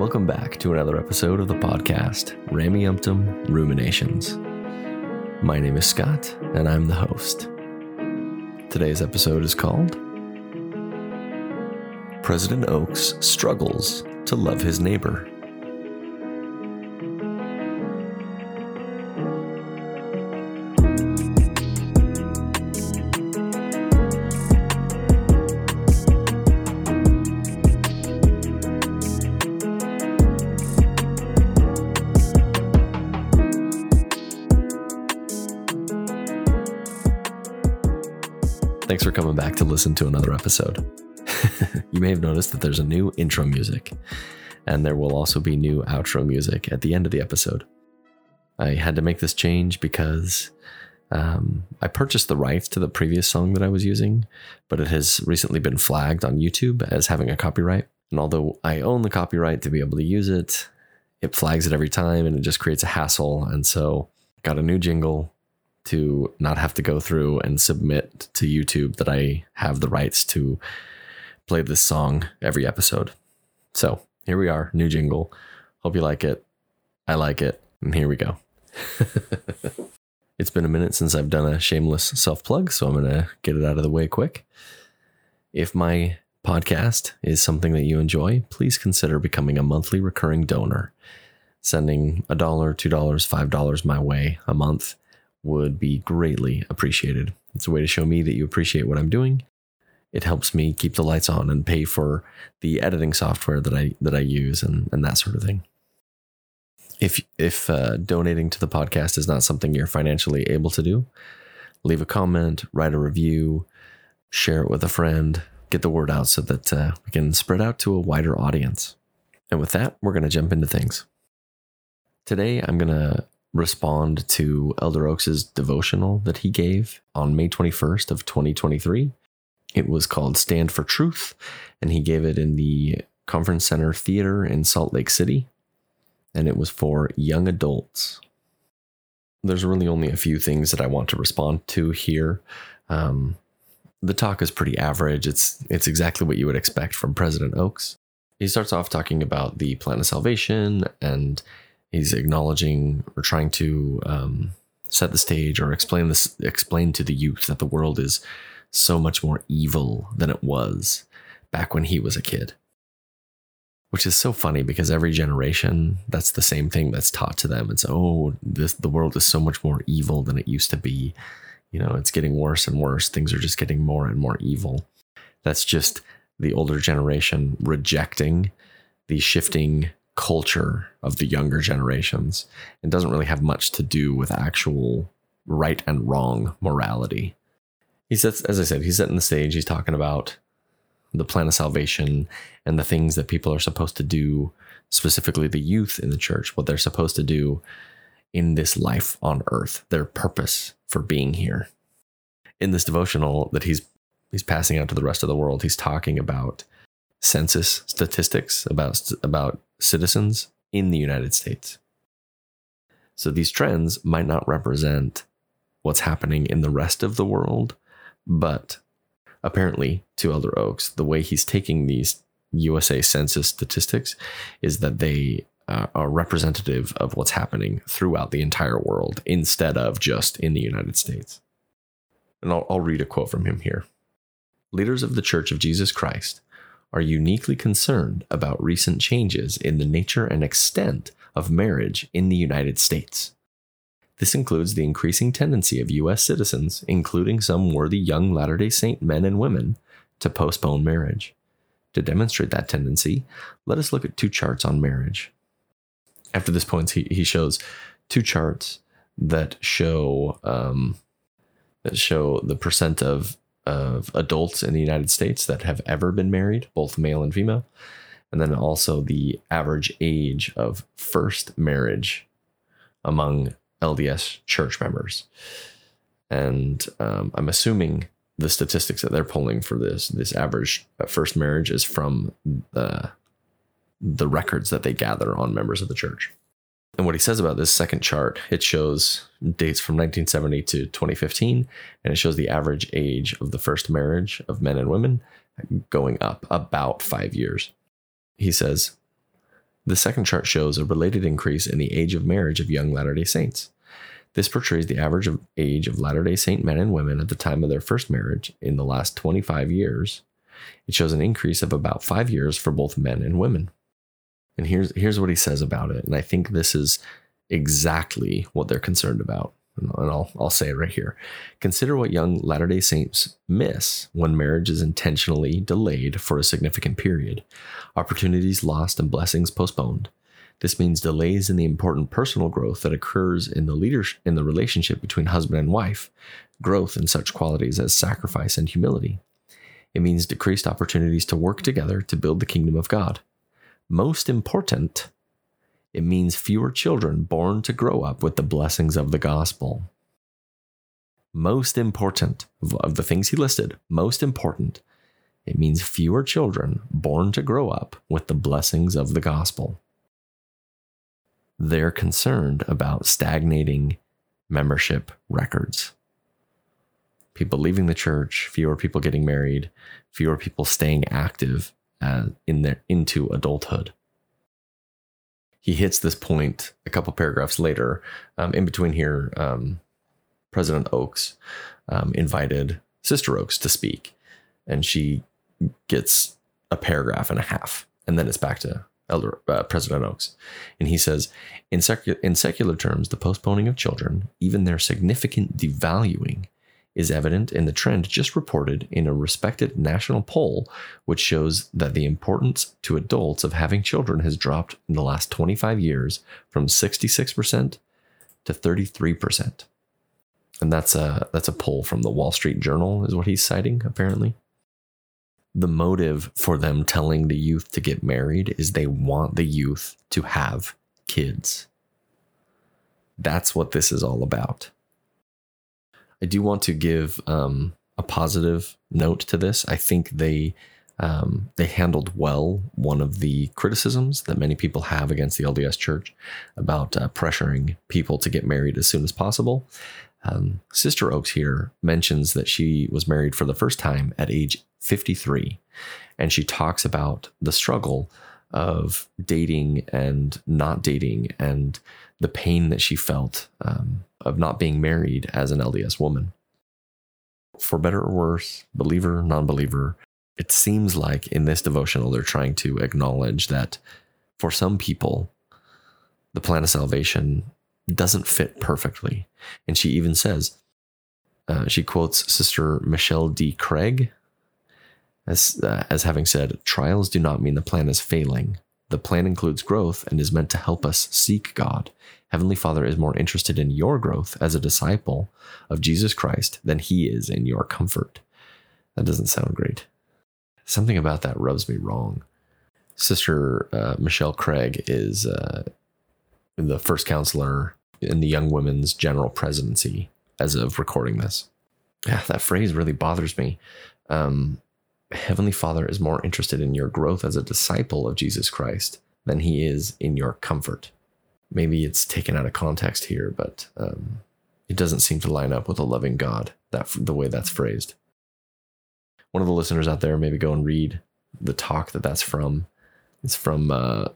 Welcome back to another episode of the podcast, Rameumptom Ruminations. My name is Scott, and I'm the host. Today's episode is called President Oaks Struggles to Love His Neighbor. Thanks for coming back to listen to another episode. you may have noticed that there's a new intro music, and there will also be new outro music at the end of the episode. I had to make this change because um, I purchased the rights to the previous song that I was using, but it has recently been flagged on YouTube as having a copyright. And although I own the copyright to be able to use it, it flags it every time and it just creates a hassle. And so got a new jingle to not have to go through and submit to YouTube that I have the rights to play this song every episode. So here we are, new jingle. Hope you like it. I like it. And here we go. it's been a minute since I've done a shameless self plug, so I'm going to get it out of the way quick. If my podcast is something that you enjoy, please consider becoming a monthly recurring donor. Sending a dollar, two dollars, five dollars my way a month would be greatly appreciated. It's a way to show me that you appreciate what I'm doing. It helps me keep the lights on and pay for the editing software that I that I use and, and that sort of thing. If if uh, donating to the podcast is not something you're financially able to do, leave a comment, write a review, share it with a friend, get the word out so that uh, we can spread out to a wider audience. And with that, we're going to jump into things. Today, I'm going to respond to Elder Oaks's devotional that he gave on May 21st of 2023. It was called Stand for Truth, and he gave it in the Conference Center Theater in Salt Lake City, and it was for young adults. There's really only a few things that I want to respond to here. Um, the talk is pretty average. It's it's exactly what you would expect from President Oaks. He starts off talking about the plan of salvation and he's acknowledging or trying to um, set the stage or explain this explain to the youth that the world is so much more evil than it was back when he was a kid. Which is so funny because every generation that's the same thing that's taught to them. It's oh this the world is so much more evil than it used to be. You know it's getting worse and worse. Things are just getting more and more evil. That's just the older generation rejecting the shifting culture of the younger generations and doesn't really have much to do with actual right and wrong morality. He sets, as I said, he's setting the stage. He's talking about the plan of salvation and the things that people are supposed to do, specifically the youth in the church, what they're supposed to do in this life on earth, their purpose for being here. In this devotional that he's he's passing out to the rest of the world, he's talking about census statistics about about citizens in the United States. So these trends might not represent what's happening in the rest of the world, but apparently to Elder Oaks, the way he's taking these USA census statistics is that they uh, are representative of what's happening throughout the entire world instead of just in the United States. And I'll, I'll read a quote from him here. Leaders of the Church of Jesus Christ are uniquely concerned about recent changes in the nature and extent of marriage in the United States. This includes the increasing tendency of U.S. citizens, including some worthy young Latter day Saint men and women, to postpone marriage. To demonstrate that tendency, let us look at two charts on marriage. After this point, he, he shows two charts that show um, that show the percent of of adults in the United States that have ever been married, both male and female, and then also the average age of first marriage among LDS church members. And um, I'm assuming the statistics that they're pulling for this this average uh, first marriage is from the the records that they gather on members of the church. And what he says about this second chart, it shows dates from 1970 to 2015, and it shows the average age of the first marriage of men and women going up about five years. He says, The second chart shows a related increase in the age of marriage of young Latter day Saints. This portrays the average of age of Latter day Saint men and women at the time of their first marriage in the last 25 years. It shows an increase of about five years for both men and women. And here's, here's what he says about it. And I think this is exactly what they're concerned about. And I'll, I'll say it right here. Consider what young Latter day Saints miss when marriage is intentionally delayed for a significant period, opportunities lost, and blessings postponed. This means delays in the important personal growth that occurs in the leadership in the relationship between husband and wife, growth in such qualities as sacrifice and humility. It means decreased opportunities to work together to build the kingdom of God. Most important, it means fewer children born to grow up with the blessings of the gospel. Most important of the things he listed, most important, it means fewer children born to grow up with the blessings of the gospel. They're concerned about stagnating membership records. People leaving the church, fewer people getting married, fewer people staying active uh, in their into adulthood he hits this point a couple paragraphs later. Um, in between here, um, President Oaks um, invited Sister Oaks to speak, and she gets a paragraph and a half, and then it's back to Elder uh, President Oaks, and he says, in, secu- in secular terms, the postponing of children, even their significant devaluing, is evident in the trend just reported in a respected national poll, which shows that the importance to adults of having children has dropped in the last 25 years from 66% to 33%. And that's a that's a poll from the Wall Street Journal is what he's citing apparently. The motive for them telling the youth to get married is they want the youth to have kids. That's what this is all about. I do want to give um, a positive note to this. I think they um, they handled well one of the criticisms that many people have against the LDS Church about uh, pressuring people to get married as soon as possible. Um, Sister Oaks here mentions that she was married for the first time at age 53, and she talks about the struggle of dating and not dating and the pain that she felt um, of not being married as an LDS woman. For better or worse, believer, non believer, it seems like in this devotional they're trying to acknowledge that for some people, the plan of salvation doesn't fit perfectly. And she even says, uh, she quotes Sister Michelle D. Craig as, uh, as having said, Trials do not mean the plan is failing. The plan includes growth and is meant to help us seek God. Heavenly Father is more interested in your growth as a disciple of Jesus Christ than he is in your comfort. That doesn't sound great. Something about that rubs me wrong. Sister uh, Michelle Craig is uh, the first counselor in the Young Women's General Presidency as of recording this. Yeah, that phrase really bothers me. Um, Heavenly Father is more interested in your growth as a disciple of Jesus Christ than he is in your comfort. Maybe it's taken out of context here, but um, it doesn't seem to line up with a loving God that the way that's phrased. One of the listeners out there, maybe go and read the talk that that's from. It's from uh,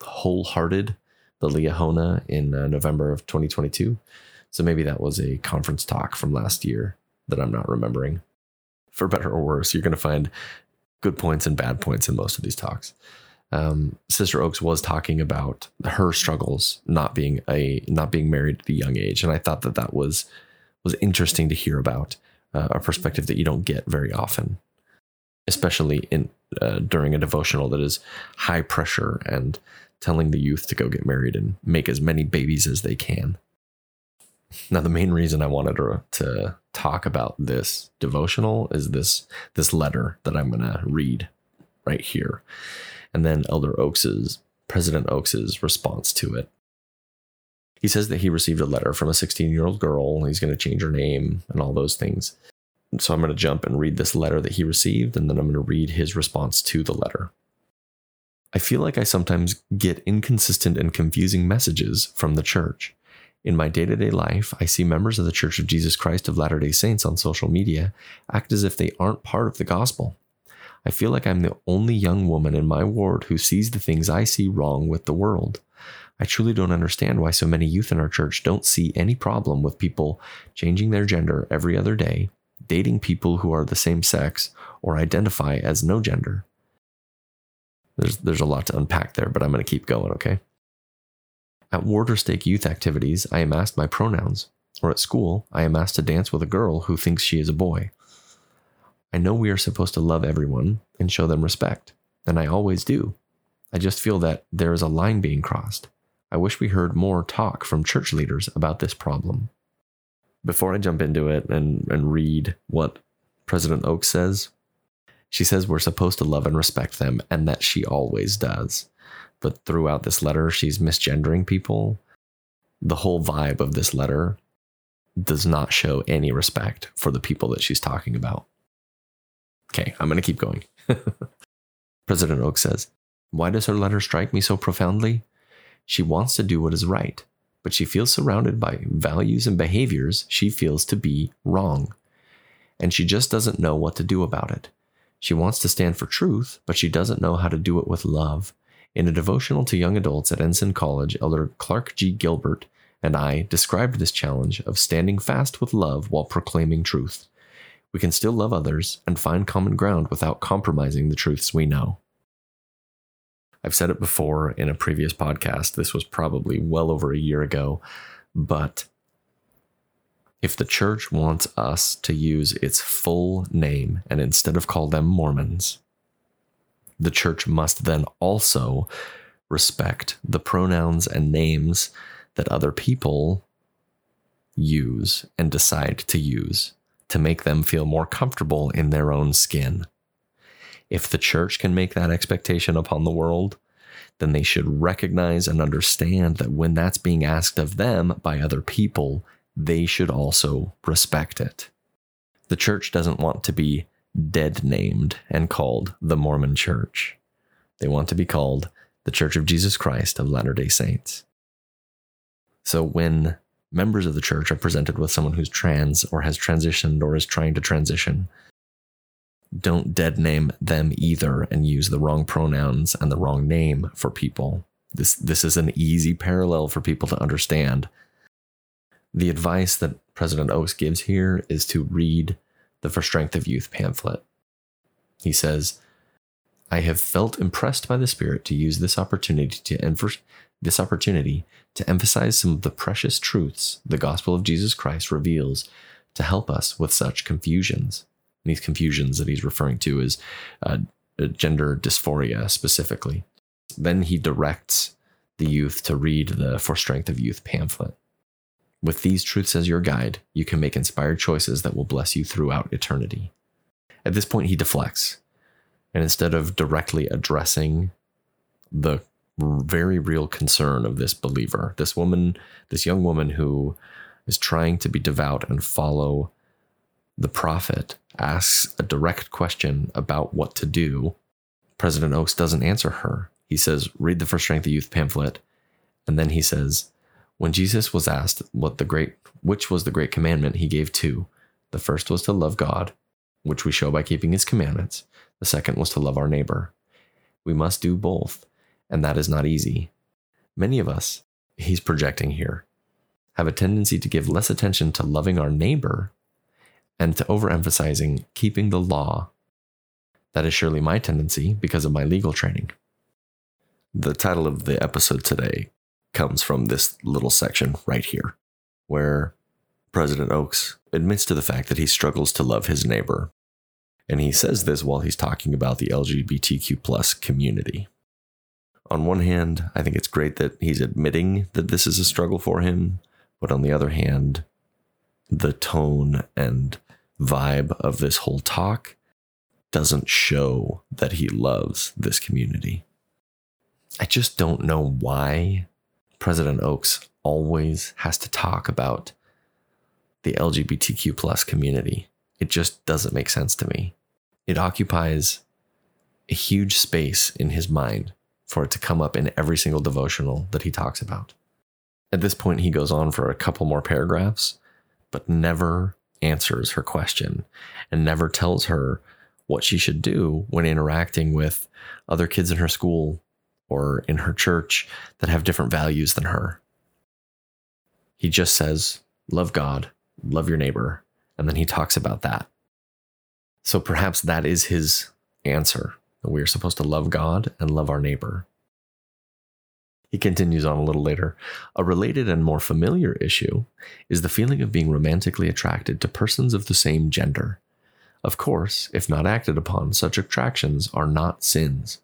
Wholehearted, the Liahona in uh, November of 2022. So maybe that was a conference talk from last year that I'm not remembering for better or worse. You're going to find good points and bad points in most of these talks. Um, Sister Oaks was talking about her struggles not being a not being married at a young age, and I thought that that was was interesting to hear about uh, a perspective that you don't get very often, especially in uh, during a devotional that is high pressure and telling the youth to go get married and make as many babies as they can. Now, the main reason I wanted to, to talk about this devotional is this this letter that I'm going to read right here, and then Elder Oaks's President Oaks's response to it. He says that he received a letter from a 16 year old girl. He's going to change her name and all those things. So I'm going to jump and read this letter that he received, and then I'm going to read his response to the letter. I feel like I sometimes get inconsistent and confusing messages from the church. In my day to day life, I see members of the Church of Jesus Christ of Latter day Saints on social media act as if they aren't part of the gospel. I feel like I'm the only young woman in my ward who sees the things I see wrong with the world. I truly don't understand why so many youth in our church don't see any problem with people changing their gender every other day, dating people who are the same sex, or identify as no gender. There's, there's a lot to unpack there, but I'm going to keep going, okay? At Warder Stake youth activities, I am asked my pronouns, or at school, I am asked to dance with a girl who thinks she is a boy. I know we are supposed to love everyone and show them respect, and I always do. I just feel that there is a line being crossed. I wish we heard more talk from church leaders about this problem. Before I jump into it and, and read what President Oaks says, she says we're supposed to love and respect them, and that she always does. But throughout this letter, she's misgendering people. The whole vibe of this letter does not show any respect for the people that she's talking about. Okay, I'm going to keep going. President Oak says, Why does her letter strike me so profoundly? She wants to do what is right, but she feels surrounded by values and behaviors she feels to be wrong. And she just doesn't know what to do about it. She wants to stand for truth, but she doesn't know how to do it with love. In a devotional to young adults at Ensign College, Elder Clark G. Gilbert and I described this challenge of standing fast with love while proclaiming truth. We can still love others and find common ground without compromising the truths we know. I've said it before in a previous podcast. This was probably well over a year ago. But if the church wants us to use its full name and instead of call them Mormons, the church must then also respect the pronouns and names that other people use and decide to use to make them feel more comfortable in their own skin. If the church can make that expectation upon the world, then they should recognize and understand that when that's being asked of them by other people, they should also respect it. The church doesn't want to be dead named and called the Mormon Church. They want to be called the Church of Jesus Christ of Latter day Saints. So when members of the church are presented with someone who's trans or has transitioned or is trying to transition, don't dead name them either and use the wrong pronouns and the wrong name for people. This this is an easy parallel for people to understand. The advice that President Oaks gives here is to read the For Strength of Youth pamphlet. He says, I have felt impressed by the Spirit to use this opportunity to this opportunity to emphasize some of the precious truths the gospel of Jesus Christ reveals to help us with such confusions these confusions that he's referring to is uh, gender dysphoria specifically. Then he directs the youth to read the For Strength of Youth pamphlet. With these truths as your guide, you can make inspired choices that will bless you throughout eternity. At this point, he deflects. And instead of directly addressing the very real concern of this believer, this woman, this young woman who is trying to be devout and follow the prophet asks a direct question about what to do, President Oaks doesn't answer her. He says, Read the For Strength of Youth pamphlet. And then he says, When Jesus was asked what the great which was the great commandment, he gave two. The first was to love God, which we show by keeping his commandments. The second was to love our neighbor. We must do both, and that is not easy. Many of us, he's projecting here, have a tendency to give less attention to loving our neighbor and to overemphasizing keeping the law. That is surely my tendency because of my legal training. The title of the episode today comes from this little section right here, where President Oaks admits to the fact that he struggles to love his neighbor. And he says this while he's talking about the LGBTQ plus community. On one hand, I think it's great that he's admitting that this is a struggle for him, but on the other hand, the tone and vibe of this whole talk doesn't show that he loves this community. I just don't know why President Oaks always has to talk about the LGBTQ plus community. It just doesn't make sense to me. It occupies a huge space in his mind for it to come up in every single devotional that he talks about. At this point, he goes on for a couple more paragraphs, but never answers her question and never tells her what she should do when interacting with other kids in her school or in her church that have different values than her. He just says, Love God, love your neighbor. And then he talks about that. So perhaps that is his answer. that We are supposed to love God and love our neighbor. He continues on a little later. A related and more familiar issue is the feeling of being romantically attracted to persons of the same gender. Of course, if not acted upon, such attractions are not sins.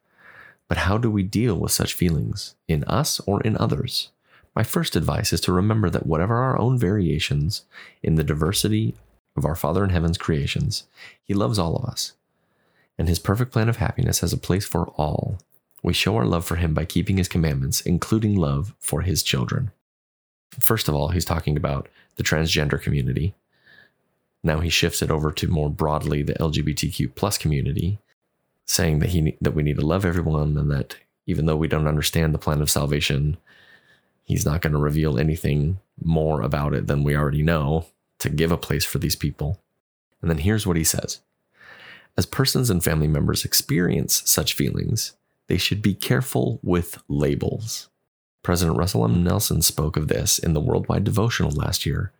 But how do we deal with such feelings, in us or in others? My first advice is to remember that whatever our own variations in the diversity of our Father in Heaven's creations, He loves all of us. And His perfect plan of happiness has a place for all. We show our love for Him by keeping His commandments, including love for His children. First of all, He's talking about the transgender community. Now he shifts it over to more broadly the LGBTQ plus community, saying that he that we need to love everyone and that even though we don't understand the plan of salvation, he's not going to reveal anything more about it than we already know to give a place for these people. And then here's what he says As persons and family members experience such feelings, they should be careful with labels. President Russell M. Nelson spoke of this in the Worldwide Devotional last year.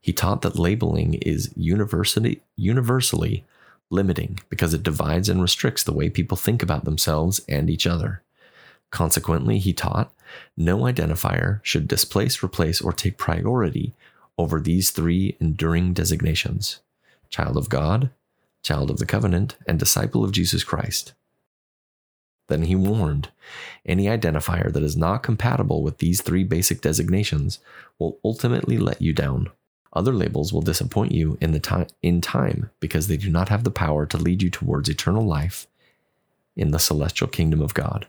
He taught that labeling is universally, universally limiting because it divides and restricts the way people think about themselves and each other. Consequently, he taught no identifier should displace, replace, or take priority over these three enduring designations child of God, child of the covenant, and disciple of Jesus Christ. Then he warned any identifier that is not compatible with these three basic designations will ultimately let you down. Other labels will disappoint you in the time in time because they do not have the power to lead you towards eternal life in the celestial kingdom of God.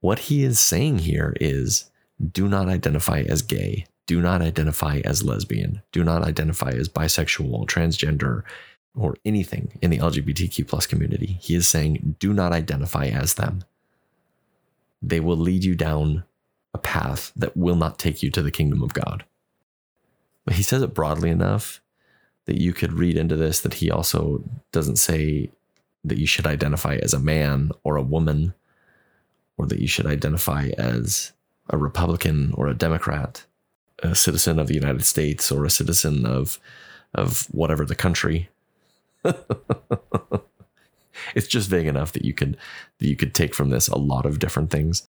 What he is saying here is do not identify as gay, do not identify as lesbian, do not identify as bisexual, transgender, or anything in the LGBTQ plus community. He is saying do not identify as them. They will lead you down a path that will not take you to the kingdom of God. But he says it broadly enough that you could read into this that he also doesn't say that you should identify as a man or a woman or that you should identify as a Republican or a Democrat a citizen of the United States or a citizen of of whatever the country. it's just vague enough that you could that you could take from this a lot of different things.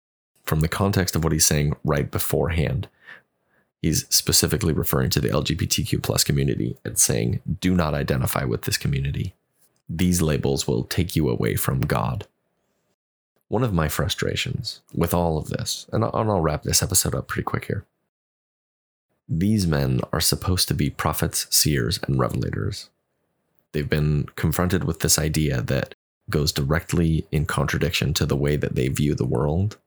From the context of what he's saying right beforehand, he's specifically referring to the LGBTQ plus community and saying, do not identify with this community. These labels will take you away from God. One of my frustrations with all of this, and I'll, wrap this episode up pretty quick here these men are supposed to be prophets, seers, and revelators. They've been confronted with this idea that goes directly in contradiction to the way that they view the world,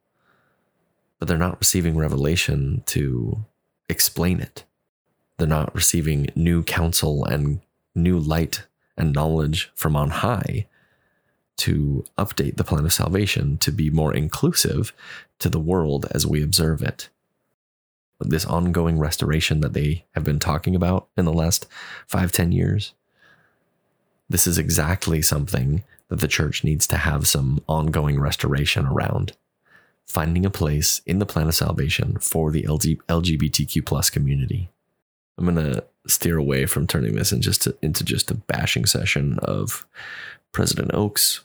but they're not receiving revelation to explain it. They're not receiving new counsel and new light and knowledge from on high to update the plan of salvation to be more inclusive to the world as we observe it this ongoing restoration that they have been talking about in the last five, ten years. This is exactly something that the church needs to have some ongoing restoration around. Finding a place in the plan of salvation for the LGBTQ plus community. I'm gonna steer away from turning this in just to, into just a bashing session of President Oaks.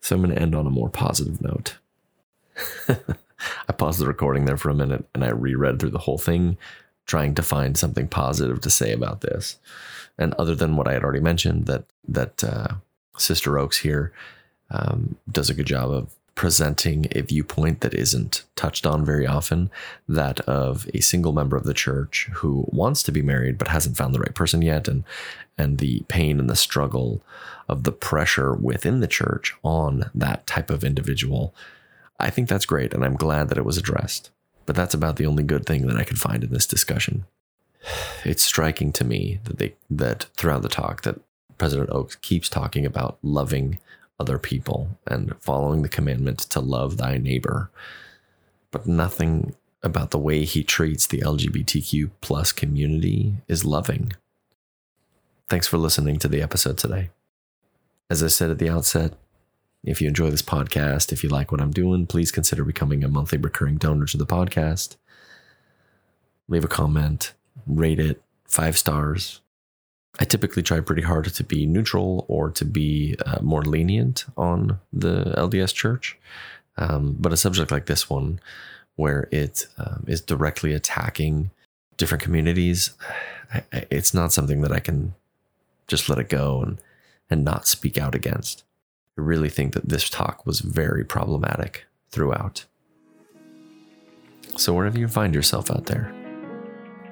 So I'm gonna end on a more positive note. I paused the recording there for a minute and I reread through the whole thing, trying to find something positive to say about this. And other than what I had already mentioned, that that uh, Sister Oaks here um, does a good job of presenting a viewpoint that isn't touched on very often that of a single member of the church who wants to be married but hasn't found the right person yet and and the pain and the struggle of the pressure within the church on that type of individual I think that's great, and I'm glad that it was addressed. But that's about the only good thing that I could find in this discussion. It's striking to me that they that throughout the talk that President Oaks keeps talking about loving other people and following the commandment to love thy neighbor, but nothing about the way he treats the LGBTQ plus community is loving. Thanks for listening to the episode today. As I said at the outset, if you enjoy this podcast, if you like what I'm doing, please consider becoming a monthly recurring donor to the podcast. Leave a comment, rate it five stars. I typically try pretty hard to be neutral or to be uh, more lenient on the LDS church. Um, but a subject like this one, where it um, is directly attacking different communities, it's not something that I can just let it go and, and not speak out against. I really think that this talk was very problematic throughout. So, wherever you find yourself out there,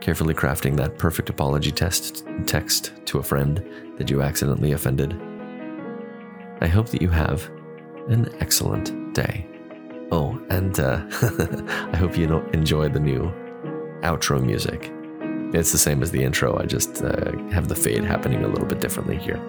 carefully crafting that perfect apology test text to a friend that you accidentally offended, I hope that you have an excellent day. Oh, and uh, I hope you enjoy the new outro music. It's the same as the intro, I just uh, have the fade happening a little bit differently here.